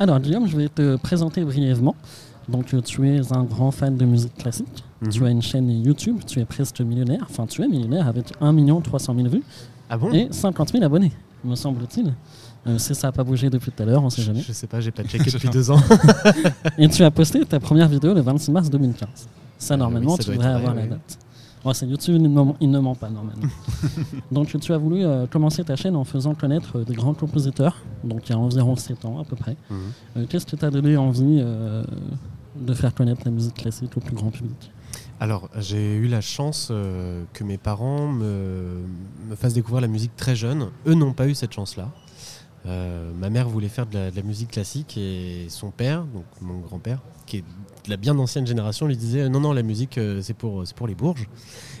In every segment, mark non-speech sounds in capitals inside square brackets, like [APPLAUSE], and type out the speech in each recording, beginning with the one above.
Alors, Guillaume, je vais te présenter brièvement. Donc, euh, tu es un grand fan de musique classique. Mhm. Tu as une chaîne YouTube. Tu es presque millionnaire. Enfin, tu es millionnaire avec 1 300 000 vues Ah bon? et 50 000 abonnés, me semble-t-il. Euh, si ça n'a pas bougé depuis tout à l'heure, on ne sait jamais. Je sais pas, j'ai pas checké [LAUGHS] depuis deux ans. Et tu as posté ta première vidéo le 26 mars 2015. Ça, Euh, normalement, oui, ça tu devrais avoir vrai, la oui. date. Ouais, c'est YouTube, il ne, ment- il ne ment pas normalement. [LAUGHS] Donc, tu as voulu euh, commencer ta chaîne en faisant connaître euh, des grands compositeurs, donc il y a environ 7 ans à peu près. Mhm. Euh, Qu'est-ce qui t'a donné envie de faire connaître la musique classique au plus grand public? Alors, j'ai eu la chance que mes parents me, me fassent découvrir la musique très jeune. Eux n'ont pas eu cette chance-là. Euh, ma mère voulait faire de la, musique classique et son père, donc mon grand-père, qui est de la bien ancienne génération, lui disait non, non, la musique euh, c'est pour, pour les bourges.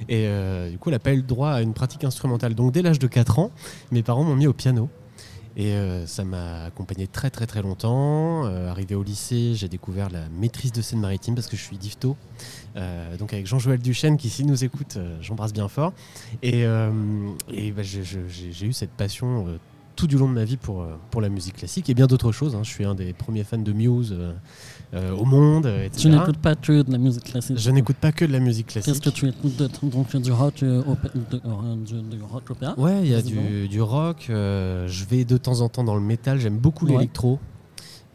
Et euh, du coup, elle n'a pas eu le droit à une pratique instrumentale. Donc, dès l'âge de 4 ans, mes parents m'ont mis au piano. Et ça m'a accompagné très très très longtemps. Arrivé au lycée, j'ai découvert la maîtrise de scène maritime parce que je suis difto. Donc avec Jean-Joël Duchesne qui s'il nous écoute, j'embrasse bien fort. Et, bah, j'ai eu cette passion tout du long de ma vie pour, euh, pour la musique classique et bien d'autres choses. hein. Je suis un des premiers fans de Muse euh, euh, au monde, etc. Tu n'écoutes pas que de la musique classique Je n'écoute pas que de la musique Qu'est-ce classique. que tu écoutes de, Donc, du rock, euh, de- du, du rock opéra Ouais, il y a du, du rock. euh, je vais de temps en temps dans le métal. J'aime beaucoup Ouais.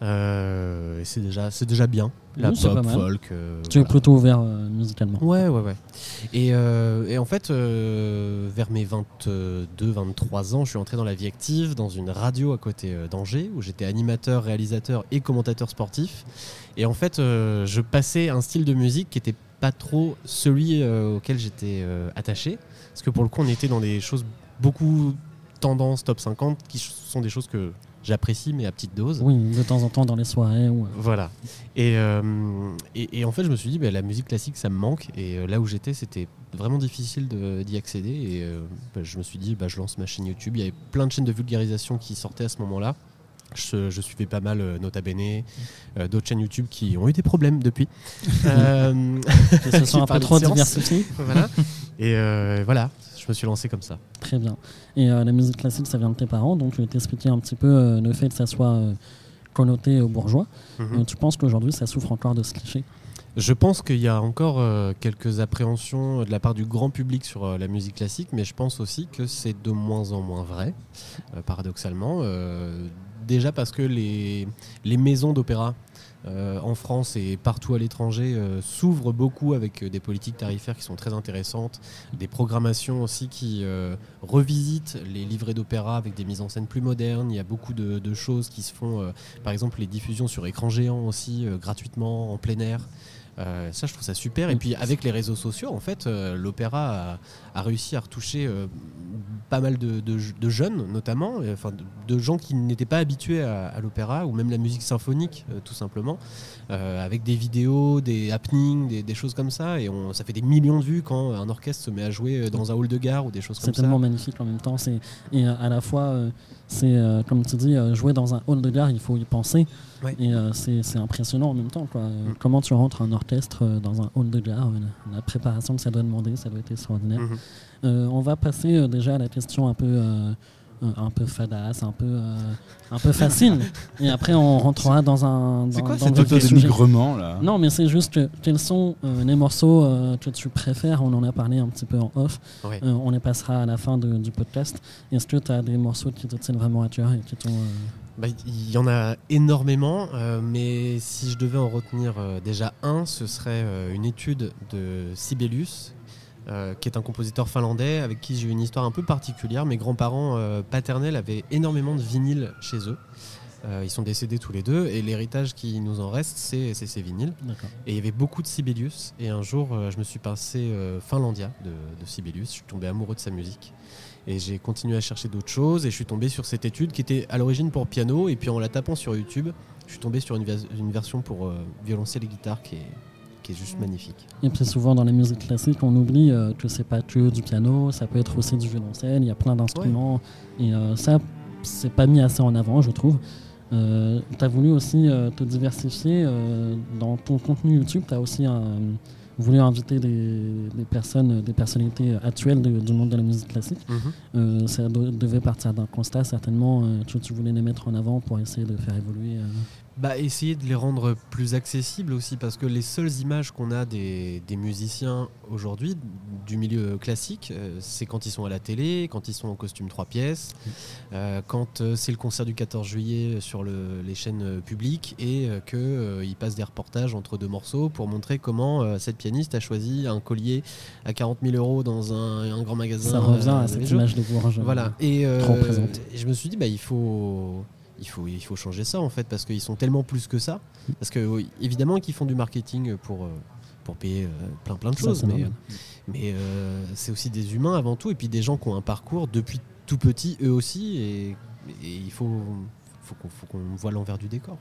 Euh, et c'est déjà, c'est déjà bien. La Oui, pop, folk. euh, Tu es plutôt ouvert euh, musicalement. Ouais, ouais, ouais. Et, et en fait, vers mes 22-23 ans, je suis entré dans la vie active, dans une radio à côté d'Angers, où j'étais animateur, réalisateur et commentateur sportif. Et en fait, je passais un style de musique qui n'était pas trop celui auquel j'étais attaché. Parce que pour le coup, on était dans des choses beaucoup tendance top 50, qui sont des choses que j'apprécie, mais à petite dose. Oui, de temps en temps dans les soirées. Ou, euh, Voilà. Et, euh, et, et en fait, je me suis dit, bah, la musique classique, ça me manque. Et euh, là où j'étais, c'était vraiment difficile d'y accéder. Et euh, bah, je me suis dit, bah, je lance ma chaîne YouTube. Il y avait plein de chaînes de vulgarisation qui sortaient à ce moment-là. Je, je suivais pas mal euh, Nota Bene, euh, d'autres chaînes YouTube qui ont eu des problèmes depuis. [LAUGHS] Euh, [LAUGHS] qui se sont un peu trop science. diversifiés. voilà. Et euh, voilà, je me suis lancé comme ça. Très bien. Et euh, la musique classique, ça vient de tes parents, donc je vais t'expliquer un petit peu euh, le fait que ça soit euh, connoté bourgeois. Mhm. Euh, tu penses qu'aujourd'hui, ça souffre encore de ce cliché? Je pense qu'il y a encore euh, quelques appréhensions de la part du grand public sur euh, la musique classique, mais je pense aussi que c'est de moins en moins vrai, euh, paradoxalement. Déjà parce que les, les maisons d'opéra euh, en France et partout à l'étranger euh, s'ouvrent beaucoup avec euh, des politiques tarifaires qui sont très intéressantes, des programmations aussi qui revisitent les livrets d'opéra avec des mises en scène plus modernes. Il y a beaucoup de, choses qui se font, par exemple les diffusions sur écran géant aussi, gratuitement, en plein air. Euh, ça, je trouve ça super. Et puis, avec les réseaux sociaux, en fait, euh, l'opéra a, a réussi à retoucher euh, pas mal de, de- de jeunes, notamment, enfin, de, de gens qui n'étaient pas habitués à, à l'opéra ou même la musique symphonique, tout simplement, avec des vidéos, des happenings, des, des choses comme ça. Et on, ça fait des millions de vues quand un orchestre se met à jouer dans un hall de gare ou des choses C'est comme ça. tellement magnifique en même temps. C'est, et à la fois, c'est comme tu dis, jouer dans un hall de gare, il faut y penser. Ouais. Et c'est, c'est impressionnant en même temps. Quoi. Mm. Comment tu rentres un orchestre euh, dans un hall de gare, la préparation que ça doit demander, ça doit être extraordinaire. Mhm. Euh, on va passer euh, déjà à la question un peu, un peu fadasse, un peu, euh, un peu [LAUGHS] facile. et après, on rentrera dans un. C'est quoi cet autodénigrement là Non, mais c'est juste que quels sont euh, les morceaux euh, que tu préfères? On en a parlé un petit peu en off. Euh, on les passera à la fin de- du podcast. Est-ce que tu as des morceaux qui te tiennent vraiment à cœur et qui t'ont. Bah, Il y en a énormément, euh, mais si je devais en retenir euh, déjà un, ce serait euh, une étude de Sibelius, qui est un compositeur finlandais avec qui j'ai une histoire un peu particulière. Mes grands-parents paternels avaient énormément de vinyles chez eux. Euh, ils sont décédés tous les deux et l'héritage qui nous en reste, c'est ces vinyles. Et il y avait beaucoup de Sibelius. Et un jour, euh, je me suis passé euh, Finlandia de, de Sibelius. Je suis tombé amoureux de sa musique. Et j'ai continué à chercher d'autres choses. Et je suis tombé sur cette étude qui était à l'origine pour piano. Et puis en la tapant sur YouTube, je suis tombé sur une, vers- une version pour violoncelle et guitare qui est, qui est juste magnifique. Et puis souvent dans la musique classique, on oublie que c'est pas que du piano, ça peut être aussi du violoncelle, il y a plein d'instruments. Et ça, c'est pas mis assez en avant, je trouve. Tu as voulu aussi euh, te diversifier euh, dans ton contenu YouTube. Tu as aussi un, voulu inviter des, personnes, des personnalités actuelles du monde de la musique classique. Mhm. ça devait partir d'un constat certainement que tu voulais les mettre en avant pour essayer de faire évoluer bah, essayer de les rendre plus accessibles aussi, parce que les seules images qu'on a des, musiciens aujourd'hui, du milieu classique, euh, c'est quand ils sont à la télé, quand ils sont en costume trois pièces, euh, quand euh, c'est le concert du 14 juillet sur les chaînes publiques et qu'ils passent des reportages entre deux morceaux pour montrer comment cette pianiste a choisi un collier à 40 000 euros dans un, grand magasin. Ça revient à cette image de bourgeois. Voilà. Et, et je me suis dit, bah, il faut il faut, il faut changer ça en fait parce qu'ils sont tellement plus que ça. Parce que évidemment qu'ils font du marketing pour, euh, pour payer euh, plein plein de choses, mais, mais euh, c'est aussi des humains avant tout et puis des gens qui ont un parcours depuis tout petit eux aussi et, il faut, faut qu'on voit l'envers du décor.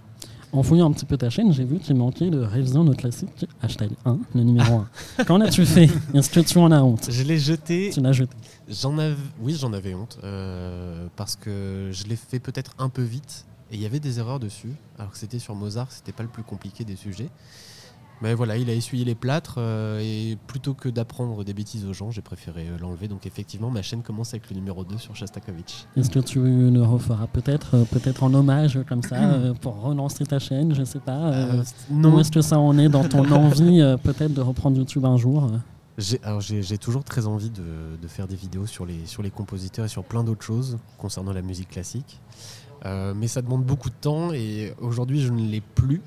En fouillant un petit peu ta chaîne, j'ai vu qu'il manquait de révision de classique, hashtag 1, le numéro 1. [LAUGHS] Qu'en as-tu fait? Est-ce que tu en as honte Je l'ai jeté. Tu l'as jeté J'en avais, oui, j'en avais honte euh, parce que je l'ai fait peut-être un peu vite et il y avait des erreurs dessus. Alors que c'était sur Mozart, c'était pas le plus compliqué des sujets. Mais voilà, il a essuyé les plâtres euh, et plutôt que d'apprendre des bêtises aux gens, j'ai préféré euh, l'enlever. Donc effectivement, ma chaîne commence avec le numéro 2 sur Shostakovich. Est-ce que tu le referas peut-être peut-être en hommage comme ça [CLEARS THROAT] pour relancer ta chaîne, je sais pas non. Où est-ce que ça en est dans ton [LAUGHS] envie peut-être de reprendre YouTube un jour j'ai toujours très envie de, faire des vidéos sur les, sur les compositeurs et sur plein d'autres choses concernant la musique classique. Euh, mais ça demande beaucoup de temps et aujourd'hui je ne l'ai plus.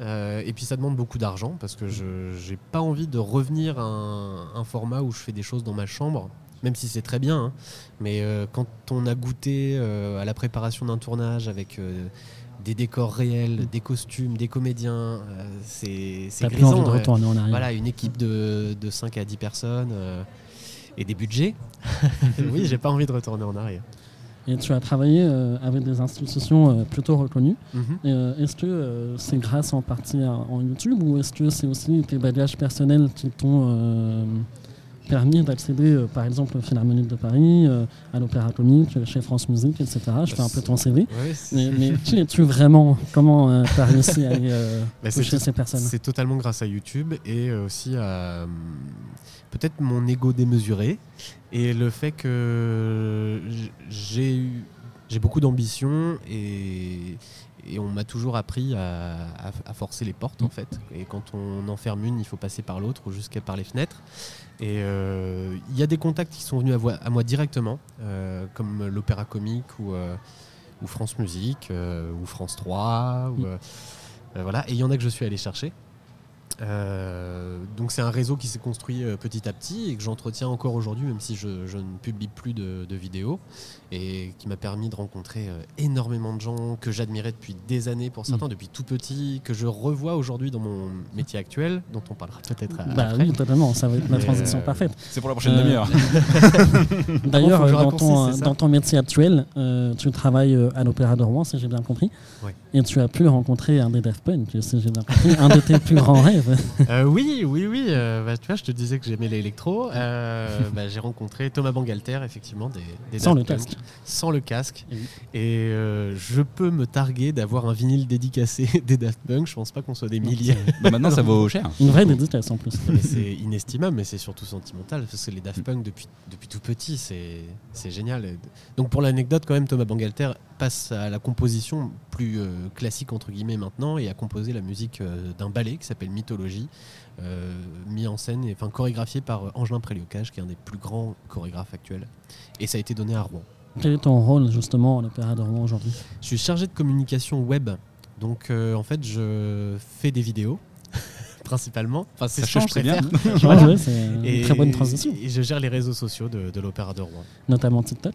Euh, et puis ça demande beaucoup d'argent parce que je n'ai pas envie de revenir à un, format où je fais des choses dans ma chambre, même si c'est très bien. Hein. Mais euh, quand on a goûté à la préparation d'un tournage avec des décors réels, des costumes, des comédiens. Euh, c'est grisant. De retourner en arrière. Voilà, une équipe de, de 5 à 10 personnes euh, et des budgets. [LAUGHS] oui, j'ai pas envie de retourner en arrière. Et tu as travaillé euh, avec des institutions plutôt reconnues. Mhm. est-ce que c'est grâce en partie à, en YouTube ou est-ce que c'est aussi tes bagages personnels qui t'ont permis d'accéder, euh, par exemple, au Philharmonique de Paris, euh, à l'Opéra Comique, euh, chez France Musique, etc. Je fais un peu ton CV. mais, qui es-tu vraiment Comment tu as réussi à aller bah, [LAUGHS] toucher ces personnes C'est totalement grâce à YouTube et aussi à peut-être mon ego démesuré et le fait que j'ai eu j'ai beaucoup d'ambition et, et on m'a toujours appris à, forcer les portes en mm. fait. Et quand on enferme une, il faut passer par l'autre ou jusqu'à par les fenêtres. Et euh, il y a des contacts qui sont venus à, moi directement, euh, comme l'Opéra Comique ou, euh, ou, France Musique ou France 3. Ou, mm. voilà. Et il y en a que je suis allé chercher. Euh, donc c'est un réseau qui s'est construit euh, petit à petit et que j'entretiens encore aujourd'hui, même si je, ne publie plus de, vidéos, et qui m'a permis de rencontrer euh, énormément de gens que j'admirais depuis des années pour certains, mm. depuis tout petit, que je revois aujourd'hui dans mon métier actuel, dont on parlera peut-être bah Oui, totalement, ça va être la transition parfaite. C'est pour la prochaine demi-heure. [LAUGHS] D'ailleurs, dans, ton, dans ton métier actuel, tu travailles à l'Opéra de Rouen, si j'ai bien compris, et tu as pu rencontrer un des Daft Punk, si j'ai bien compris, un de tes plus grands [LAUGHS] rêves. [LAUGHS] Euh, oui, oui, oui. Euh, bah, tu vois, je te disais que j'aimais l'électro. Euh, [LAUGHS] bah, j'ai rencontré Thomas Bangalter, effectivement, des, sans le casque. Sans le casque. Et je peux me targuer d'avoir un vinyle dédicacé [LAUGHS] des Daft Punk. Je pense pas qu'on soit des milliers. Bah, maintenant, ça vaut cher. Une vraie dédicace en plus. c'est inestimable, mais c'est surtout sentimental parce que les Daft Punk depuis depuis tout petit, c'est génial. Donc pour l'anecdote, quand même, Thomas Bangalter passe à la composition plus classique entre guillemets maintenant et a composé la musique d'un ballet qui s'appelle Mythologie euh, mis en scène, et, enfin chorégraphié par euh, Angelin Préliocage, qui est un des plus grands chorégraphes actuels. Et ça a été donné à Rouen. Quel est ton rôle justement à l'Opéra de Rouen aujourd'hui? Je suis chargé de communication web. Donc euh, en fait, je fais des vidéos principalement. Enfin, c'est ce que je préfère. [LAUGHS] c'est une très bonne transition. Et je gère les réseaux sociaux de, de l'Opéra de Rouen. Notamment TikTok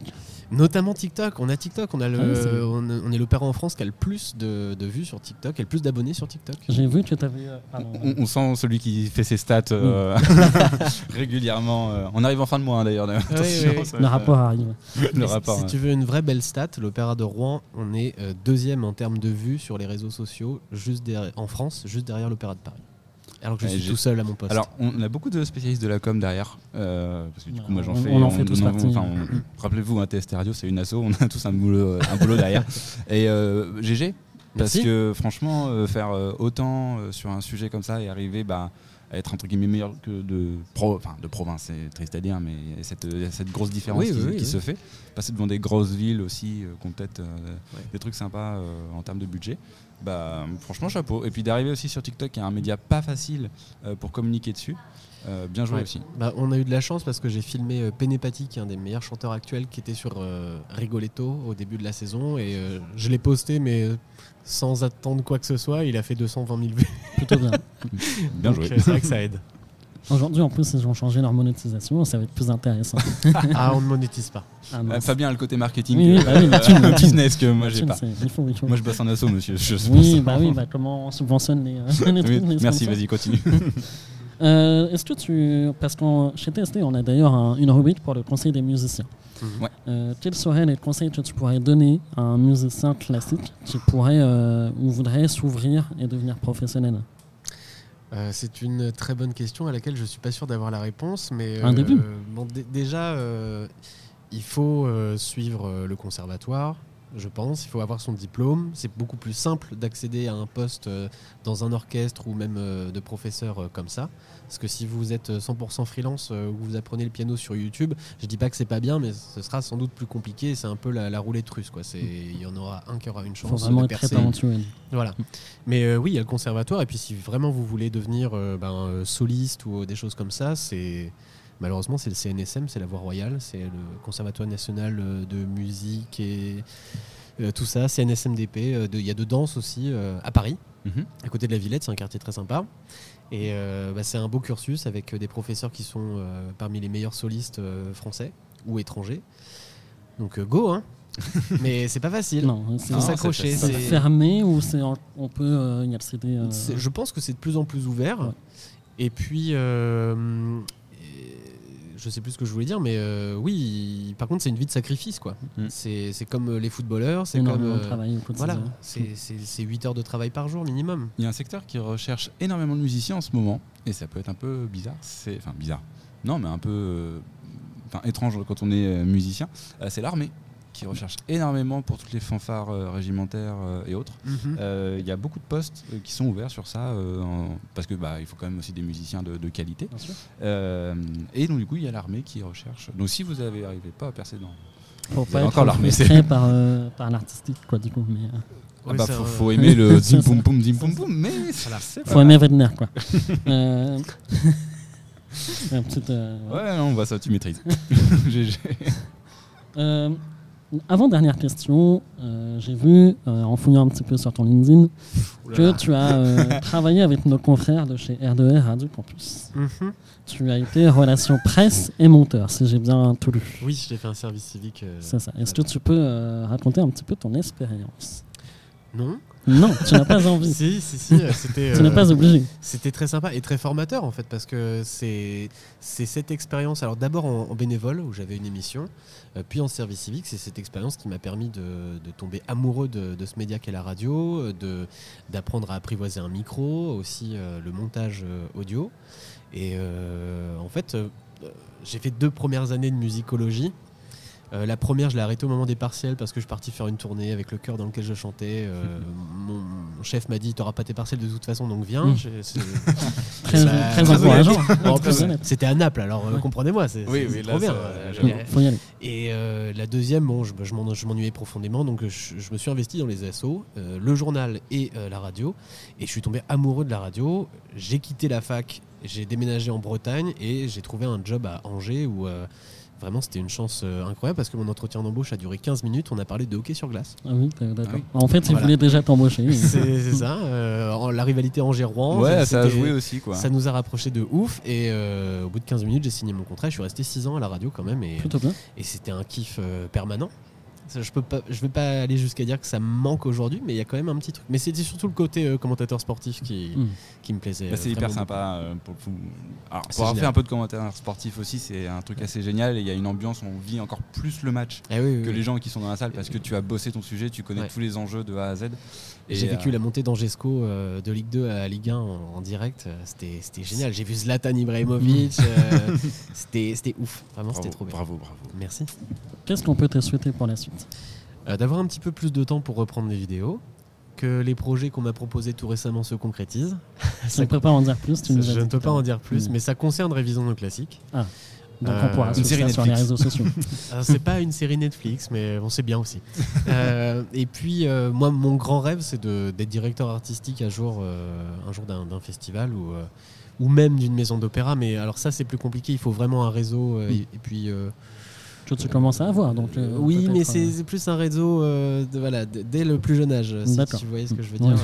Notamment TikTok. On a TikTok. On, a le, ah on, est l'opéra en France qui a le plus de, vues sur TikTok et le plus d'abonnés sur TikTok. J'ai vu que tu avais. Euh, on, sent celui qui fait ses stats euh, [LAUGHS] [LAUGHS] régulièrement. Euh, on arrive en fin de mois hein, d'ailleurs. le rapport arrive. le rapport, si tu veux une vraie belle stat, l'opéra de Rouen, on est deuxième en termes de vues sur les réseaux sociaux juste en France, juste derrière l'opéra de Paris. Alors que je suis tout seul à mon poste. Alors, on a beaucoup de spécialistes de la com derrière. Euh, parce que du coup, moi, j'en fais. On en fait tous partie. [CLEARS THROAT] Rappelez-vous, un TST Radio, c'est une asso. On a tous un boulot, un boulot derrière. [LAUGHS] Et euh, GG, parce que franchement, euh, faire autant sur un sujet comme ça et arriver bah, être entre guillemets meilleur que de, pro, enfin, de province, c'est triste à dire, mais il y a cette, cette grosse différence qui, se fait. Passer devant des grosses villes aussi, qui ont peut-être des trucs sympas en termes de budget. Bah, franchement, chapeau. Et puis d'arriver aussi sur TikTok, qui est un média pas facile pour communiquer dessus. Euh, bien joué aussi. Bah, on a eu de la chance parce que j'ai filmé euh, Penepati, qui est un des meilleurs chanteurs actuels, qui était sur euh, Rigoletto au début de la saison. Et je l'ai posté, mais sans attendre quoi que ce soit. Il a fait 220 000 vues. Plutôt bien. [LAUGHS] bien joué. C'est vrai que ça aide. Aujourd'hui, en plus, ils ont changé leur monétisation, ça va être plus intéressant. [LAUGHS] ah, on ne monétise pas. Ah, Fabien a le côté marketing, oui, bah oui, [LAUGHS] business que moi j'ai pas. Moi je bosse en asso, monsieur. oui, bah oui, bah comment on subventionne les, les, Merci, vas-y, continue. Euh, est-ce que tu. Parce que chez TST, on a d'ailleurs une rubrique pour le conseil des musiciens. Mhm. Euh, quels seraient les conseils que tu pourrais donner à un musicien classique qui pourrait euh, ou voudrait s'ouvrir et devenir professionnel? C'est une très bonne question à laquelle je ne suis pas sûr d'avoir la réponse. Mais, un début Déjà, il faut suivre le conservatoire, je pense. Il faut avoir son diplôme. C'est beaucoup plus simple d'accéder à un poste euh, dans un orchestre ou même euh, de professeur euh, comme ça. Parce que si vous êtes 100% freelance ou vous apprenez le piano sur YouTube, je dis pas que c'est pas bien, mais ce sera sans doute plus compliqué. C'est un peu la, roulette russe. Quoi. Il y en aura un qui aura une chance. Faut vraiment être très Voilà. Mais oui, il y a le conservatoire. Et puis si vraiment vous voulez devenir ben, soliste ou des choses comme ça, c'est Malheureusement, c'est le CNSM, c'est la voie royale, c'est le Conservatoire national euh, de musique et euh, tout ça, CNSMDP. Euh, il y a de danse aussi à Paris, mhm. à côté de la Villette, c'est un quartier très sympa. Et bah, c'est un beau cursus avec des professeurs qui sont parmi les meilleurs solistes français ou étrangers. Donc go, hein [LAUGHS] mais c'est pas facile. Non, c'est s'accrocher. C'est fermé ou on peut y accéder Je pense que c'est de plus en plus ouvert. Et puis, je sais plus ce que je voulais dire, mais euh, oui, par contre, c'est une vie de sacrifice, quoi. Mm. C'est comme euh, les footballeurs, c'est comme. Euh, travail voilà, c'est 8 heures de travail par jour minimum. Il y a un secteur qui recherche énormément de musiciens en ce moment, et ça peut être un peu bizarre. C'est enfin bizarre. Non, mais un peu, enfin étrange quand on est musicien. c'est l'armée qui recherche énormément pour toutes les fanfares euh, régimentaires euh, et autres. Mhm. Euh, il y a beaucoup de postes qui sont ouverts sur ça, parce que bah, il faut quand même aussi des musiciens de, qualité. et donc du coup, il y a l'armée qui recherche. Donc si vous n'arrivez pas à percer dans faut pas encore l'armée, c'est [LAUGHS] par, par l'artistique quoi du coup. Mais, ah bah, faut, aimer le [LAUGHS] zim poum poum zim poum poum, mais faut aimer Wagner quoi. [LAUGHS] Ouais, non, bah ça tu maîtrises. GG. Avant dernière question, euh, j'ai vu euh, en fouillant un petit peu sur ton LinkedIn que tu as euh, [LAUGHS] travaillé avec nos confrères de chez R2R Radio Campus. Mhm. Tu as été relation presse et monteur, si j'ai bien tout lu. Oui, j'ai fait un service civique. C'est ça. Est-ce que tu peux raconter un petit peu ton expérience? Non. Non, tu n'as pas envie. [LAUGHS] si, si, si. C'était, tu n'es pas obligé. C'était très sympa et très formateur en fait parce que c'est, c'est cette expérience. Alors d'abord en bénévole où j'avais une émission. Euh, puis en service civique, c'est cette expérience qui m'a permis de, tomber amoureux de, ce média qu'est la radio, euh, d'apprendre à apprivoiser un micro, aussi euh, le montage audio. Et en fait, j'ai fait deux premières années de musicologie. Euh, la première, je l'ai arrêtée au moment des partiels parce que je suis parti faire une tournée avec le chœur dans lequel je chantais. Euh, [LAUGHS] mon, chef m'a dit Tu n'auras pas tes partiels de toute façon, donc viens. Mmh. [LAUGHS] très, encourageant. c'était à Naples, alors euh, comprenez-moi, c'est oui, trop bien. Et la deuxième, bon, je, je m'ennuyais profondément, donc je, me suis investi dans les assos, le journal et la radio. Et je suis tombé amoureux de la radio. J'ai quitté la fac, j'ai déménagé en Bretagne et j'ai trouvé un job à Angers où Vraiment, c'était une chance euh, incroyable parce que mon entretien d'embauche a duré 15 minutes. On a parlé de hockey sur glace. Ah oui, d'accord. Ah en fait, il voulait déjà t'embaucher. [LAUGHS] C'est ça. Euh, la rivalité Angers-Rouen. Ouais, ça a joué aussi. Quoi. Ça nous a rapprochés de ouf. Et euh, au bout de 15 minutes, j'ai signé mon contrat. Je suis resté 6 ans à la radio quand même. Et, et c'était un kiff permanent. Je peux pas, je vais pas aller jusqu'à dire que ça me manque aujourd'hui, mais il y a quand même un petit truc. Mais c'était surtout le côté euh, commentateur sportif qui, hmm. qui me plaisait. Bah, c'est hyper sympa. Euh, pour, Alors, pour avoir fait un peu de commentateur sportif aussi, c'est un truc assez génial. Et il y a une ambiance, où on vit encore plus le match eh que les gens qui sont dans la salle parce que tu as bossé ton sujet, tu connais tous les enjeux de A à Z. J'ai vécu euh, la montée d'Angesco de Ligue 2 à Ligue 1 en, direct. C'était génial. J'ai vu Zlatan Ibrahimovic. [LAUGHS] c'était ouf. Vraiment, c'était trop bien. Bravo, bravo. Merci. Qu'est-ce qu'on peut te souhaiter pour la suite? Euh, D'avoir un petit peu plus de temps pour reprendre les vidéos, que les projets qu'on m'a proposés tout récemment se concrétisent. [LAUGHS] Je ne peux pas en dire plus. Tu nous je ne peux pas en dire plus, Mm. mais ça concerne Révision nos classiques. Donc Euh, on pourra une suivre série sur les Netflix. réseaux sociaux. Alors, [LAUGHS] c'est pas une série Netflix, mais on sait bien aussi. Euh, et puis, euh, moi, mon grand rêve, c'est de- d'être directeur artistique un jour, euh, un jour d'un festival ou, euh, ou même d'une maison d'opéra. Mais alors, ça, c'est plus compliqué. Il faut vraiment un réseau. euh, et, et puis, euh, Que tu commences à avoir. Donc, euh, oui, mais euh, c'est plus un réseau euh, de, voilà, dès le plus jeune âge. Si tu voyez ce que je veux dire,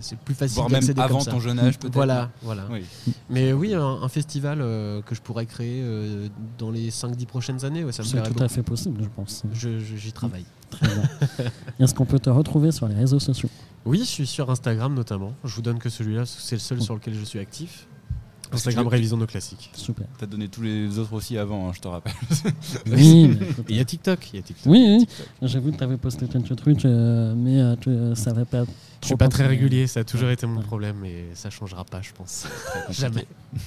c'est plus facile Voire même comme avant ça. ton jeune âge, peut-être. Voilà, voilà. Oui. Mais oui, un, un festival euh, que je pourrais créer euh, dans les 5-10 prochaines années, ouais, ça me C'est tout beaucoup. à fait possible, je pense. Je- je- J'y travaille. Très bien. [LAUGHS] Est-ce qu'on peut te retrouver sur les réseaux sociaux? Oui, je suis sur Instagram notamment. Je vous donne que celui-là, c'est le seul sur lequel je suis actif. Parce que Instagram Révision nos classiques. Super. T'as donné tous les autres aussi avant, hein, je te rappelle. [LAUGHS] Oui, il y a TikTok. Il y a TikTok. oui, oui. J'ai vu que tu avais posté quelques trucs, euh, mais euh, tu- ça va pas. Je suis pas très régulier, ça a toujours été mon Ouais. problème et ça changera pas, je pense. [LAUGHS] Jamais. [LAUGHS]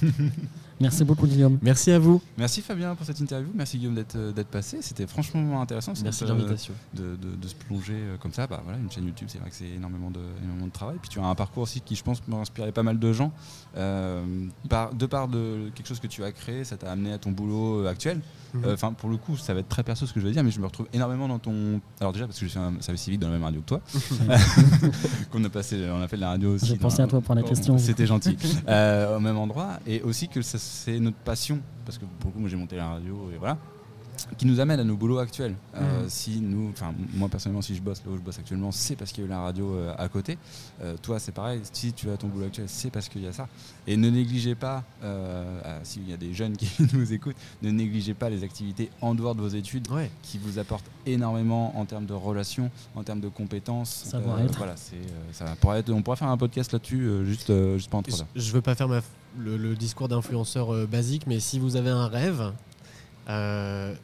Merci beaucoup, Guillaume. Merci à vous. Merci Fabien pour cette interview. Merci Guillaume d'être euh, d'être passé. C'était franchement intéressant. Merci un de l'invitation. de, de- de se plonger euh, comme ça. Bah, voilà, une chaîne YouTube, c'est vrai que c'est énormément de, énormément de travail. Puis tu as un parcours aussi qui, je pense, m'a inspiré pas mal de gens. Euh, par, de part de quelque chose que tu as créé, ça t'a amené à ton boulot euh, actuel. Mhm. Euh, Enfin, pour le coup, ça va être très perso ce que je vais dire, mais je me retrouve énormément dans ton. Alors déjà parce que je suis un service civique dans la même radio que toi, [LAUGHS] [LAUGHS] qu'on a passé, on a fait de la radio aussi. J'ai pensé à toi pour la Oh, question. C'était gentil. [LAUGHS] Euh, au même endroit, et aussi que ça, c'est notre passion, parce que pour le coup, moi j'ai monté la radio, et voilà, qui nous amène à nos boulots actuels. Euh, Mhm. Si nous, enfin moi personnellement, si je bosse là où je bosse actuellement, c'est parce qu'il y a eu la radio euh, à côté. Euh, toi, c'est pareil. Si tu as ton boulot actuel, c'est parce qu'il y a ça. Et ne négligez pas, s'il y a des jeunes [LAUGHS] qui nous écoutent, ne négligez pas les activités en dehors de vos études Ouais. qui vous apportent énormément en termes de relations, en termes de compétences. Savoir-être. voilà, c'est, ça pourrait être, on pourrait faire un podcast là-dessus juste, juste pendant trois heures. Je je veux pas faire ma- le, le discours d'influenceur euh, basique, mais si vous avez un rêve, euh,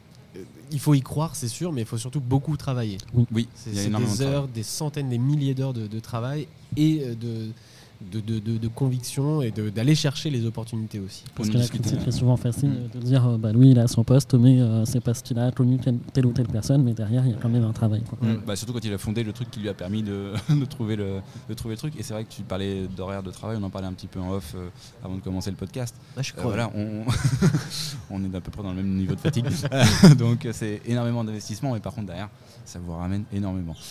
il faut y croire, c'est sûr, mais il faut surtout beaucoup travailler. Oui, a c'est des de heures, des centaines, des milliers d'heures de, de travail et euh, de, de, de, de- de conviction et d'aller chercher les opportunités aussi. Parce que la critique est souvent facile de dire euh, bah, lui il a son poste, mais euh, c'est parce qu'il a connu telle, telle ou telle personne, mais derrière il y a quand même un travail. quoi. Mm. Bah, surtout quand il a fondé le truc qui lui a permis de, [LAUGHS] de trouver, le, de trouver le truc. Et c'est vrai que tu parlais d'horaire de travail, on en parlait un petit peu en off euh, avant de commencer le podcast. Ah, je Euh, crois. voilà, on, [LAUGHS] on est à peu près dans le même niveau de fatigue. [LAUGHS] Donc c'est énormément d'investissement, mais par contre derrière, ça vous ramène énormément.